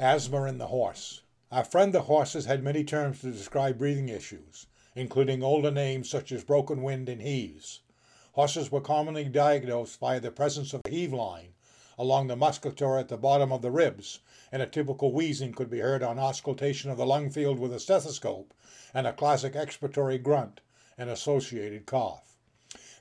Asthma in the horse. Our friend the horse has had many terms to describe breathing issues, including older names such as broken wind and heaves. Horses were commonly diagnosed by the presence of a heave line along the musculature at the bottom of the ribs, and a typical wheezing could be heard on auscultation of the lung field with a stethoscope, and a classic expiratory grunt and associated cough.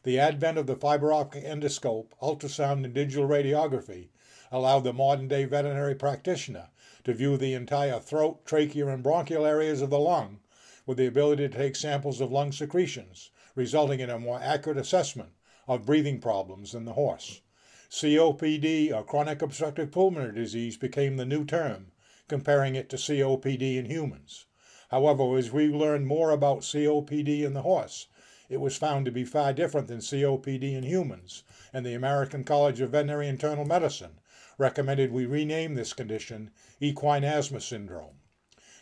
The advent of the fiber optic endoscope, ultrasound, and digital radiography allowed the modern day veterinary practitioner to view the entire throat, trachea, and bronchial areas of the lung with the ability to take samples of lung secretions, resulting in a more accurate assessment of breathing problems in the horse. COPD, or chronic obstructive pulmonary disease, became the new term, comparing it to COPD in humans. However, as we learned more about COPD in the horse, it was found to be far different than COPD in humans, and the American College of Veterinary Internal Medicine recommended we rename this condition equine asthma syndrome.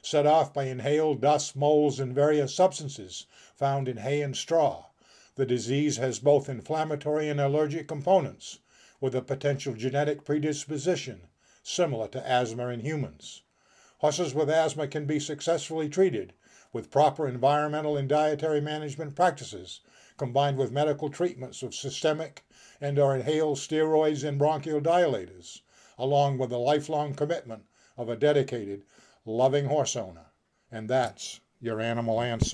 Set off by inhaled dust, moles, and various substances found in hay and straw, the disease has both inflammatory and allergic components, with a potential genetic predisposition similar to asthma in humans. Horses with asthma can be successfully treated with proper environmental and dietary management practices combined with medical treatments of systemic and or inhaled steroids and bronchodilators, along with the lifelong commitment of a dedicated, loving horse owner. And that's your animal answer.